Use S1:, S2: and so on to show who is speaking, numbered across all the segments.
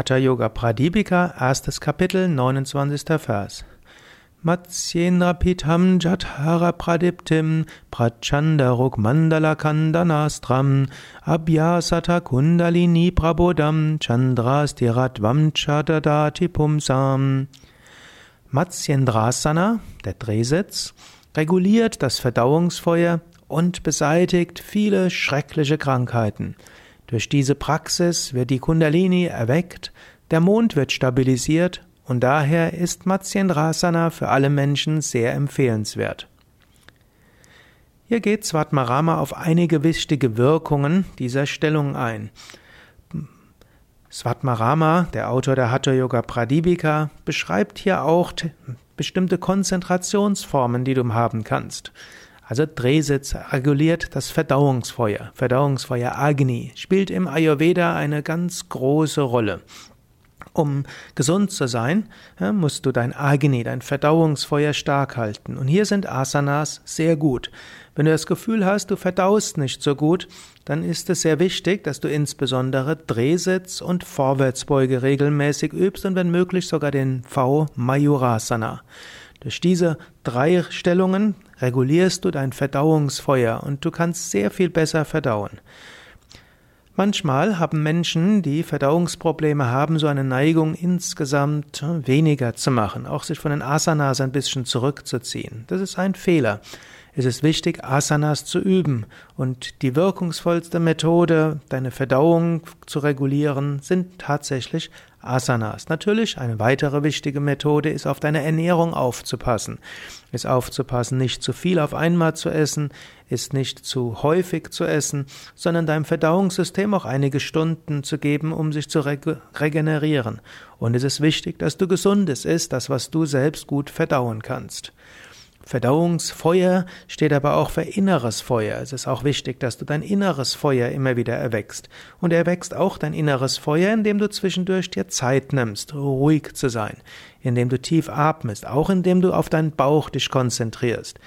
S1: Hatha Yoga Pradipika, erstes Kapitel, 29. Vers. Matsyendra Pitham Jathara Pradiptim Prachanda Rukmandala Kandanastram Abhyasata Kundalini Prabodam Chandrastiratvam Chadadati Pumsam Matsyendrasana, der Drehsitz, reguliert das Verdauungsfeuer und beseitigt viele schreckliche Krankheiten. Durch diese Praxis wird die Kundalini erweckt, der Mond wird stabilisiert und daher ist Matsyendrasana für alle Menschen sehr empfehlenswert. Hier geht Svatmarama auf einige wichtige Wirkungen dieser Stellung ein. Svatmarama, der Autor der Hatha Yoga Pradipika, beschreibt hier auch bestimmte Konzentrationsformen, die du haben kannst. Also Drehsitz reguliert das Verdauungsfeuer. Verdauungsfeuer Agni spielt im Ayurveda eine ganz große Rolle. Um gesund zu sein, musst du dein Agni, dein Verdauungsfeuer stark halten. Und hier sind Asanas sehr gut. Wenn du das Gefühl hast, du verdaust nicht so gut, dann ist es sehr wichtig, dass du insbesondere Drehsitz und Vorwärtsbeuge regelmäßig übst und wenn möglich sogar den V Mayurasana. Durch diese drei Stellungen regulierst du dein Verdauungsfeuer und du kannst sehr viel besser verdauen. Manchmal haben Menschen, die Verdauungsprobleme haben, so eine Neigung, insgesamt weniger zu machen, auch sich von den Asanas ein bisschen zurückzuziehen. Das ist ein Fehler. Es ist wichtig, Asanas zu üben. Und die wirkungsvollste Methode, deine Verdauung zu regulieren, sind tatsächlich Asanas. Natürlich, eine weitere wichtige Methode ist, auf deine Ernährung aufzupassen. Ist aufzupassen, nicht zu viel auf einmal zu essen, ist nicht zu häufig zu essen, sondern deinem Verdauungssystem auch einige Stunden zu geben, um sich zu regenerieren. Und es ist wichtig, dass du gesundes isst, das, was du selbst gut verdauen kannst. Verdauungsfeuer steht aber auch für inneres Feuer. Es ist auch wichtig, dass du dein inneres Feuer immer wieder erwächst. Und erwächst auch dein inneres Feuer, indem du zwischendurch dir Zeit nimmst, ruhig zu sein, indem du tief atmest, auch indem du auf deinen Bauch dich konzentrierst.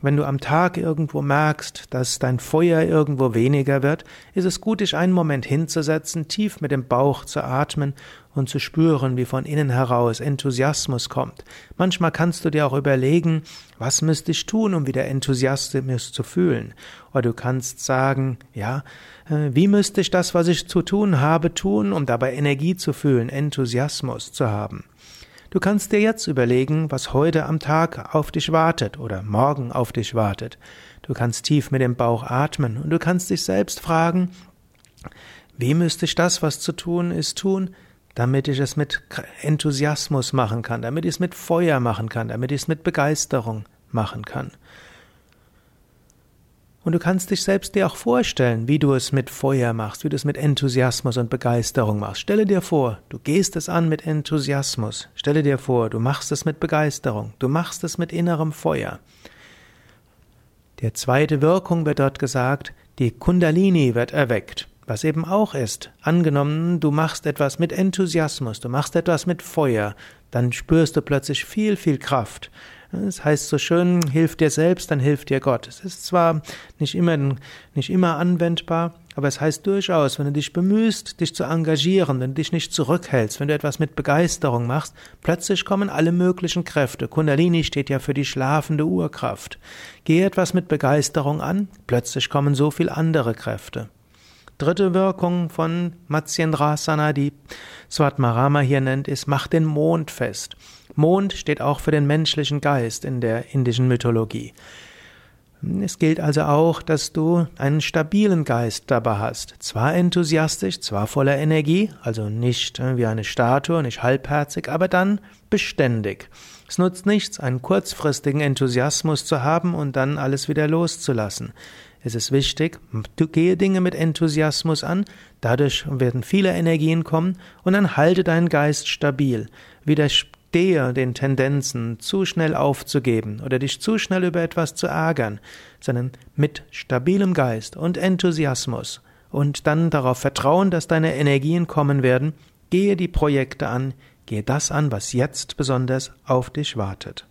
S1: Wenn du am Tag irgendwo merkst, dass dein Feuer irgendwo weniger wird, ist es gut, dich einen Moment hinzusetzen, tief mit dem Bauch zu atmen und zu spüren, wie von innen heraus Enthusiasmus kommt. Manchmal kannst du dir auch überlegen, was müsste ich tun, um wieder Enthusiasmus zu fühlen. Oder du kannst sagen, ja, äh, wie müsste ich das, was ich zu tun habe, tun, um dabei Energie zu fühlen, Enthusiasmus zu haben. Du kannst dir jetzt überlegen, was heute am Tag auf dich wartet oder morgen auf dich wartet. Du kannst tief mit dem Bauch atmen und du kannst dich selbst fragen, wie müsste ich das, was zu tun ist, tun, damit ich es mit Enthusiasmus machen kann, damit ich es mit Feuer machen kann, damit ich es mit Begeisterung machen kann. Und du kannst dich selbst dir auch vorstellen, wie du es mit Feuer machst, wie du es mit Enthusiasmus und Begeisterung machst. Stelle dir vor, du gehst es an mit Enthusiasmus. Stelle dir vor, du machst es mit Begeisterung. Du machst es mit innerem Feuer. Der zweite Wirkung wird dort gesagt, die Kundalini wird erweckt. Was eben auch ist, angenommen, du machst etwas mit Enthusiasmus, du machst etwas mit Feuer, dann spürst du plötzlich viel, viel Kraft. Es heißt so schön, hilf dir selbst, dann hilft dir Gott. Es ist zwar nicht immer, nicht immer anwendbar, aber es heißt durchaus, wenn du dich bemühst, dich zu engagieren, wenn du dich nicht zurückhältst, wenn du etwas mit Begeisterung machst, plötzlich kommen alle möglichen Kräfte. Kundalini steht ja für die schlafende Urkraft. Geh etwas mit Begeisterung an, plötzlich kommen so viel andere Kräfte. Dritte Wirkung von Matsyendrasana, die Swatmarama hier nennt, ist, mach den Mond fest. Mond steht auch für den menschlichen Geist in der indischen Mythologie. Es gilt also auch, dass du einen stabilen Geist dabei hast. Zwar enthusiastisch, zwar voller Energie, also nicht äh, wie eine Statue, nicht halbherzig, aber dann beständig. Es nutzt nichts, einen kurzfristigen Enthusiasmus zu haben und dann alles wieder loszulassen. Es ist wichtig, du gehe Dinge mit Enthusiasmus an, dadurch werden viele Energien kommen und dann halte deinen Geist stabil. Widerstehe Widerstehe den Tendenzen, zu schnell aufzugeben oder dich zu schnell über etwas zu ärgern, sondern mit stabilem Geist und Enthusiasmus und dann darauf vertrauen, dass deine Energien kommen werden, gehe die Projekte an, gehe das an, was jetzt besonders auf dich wartet.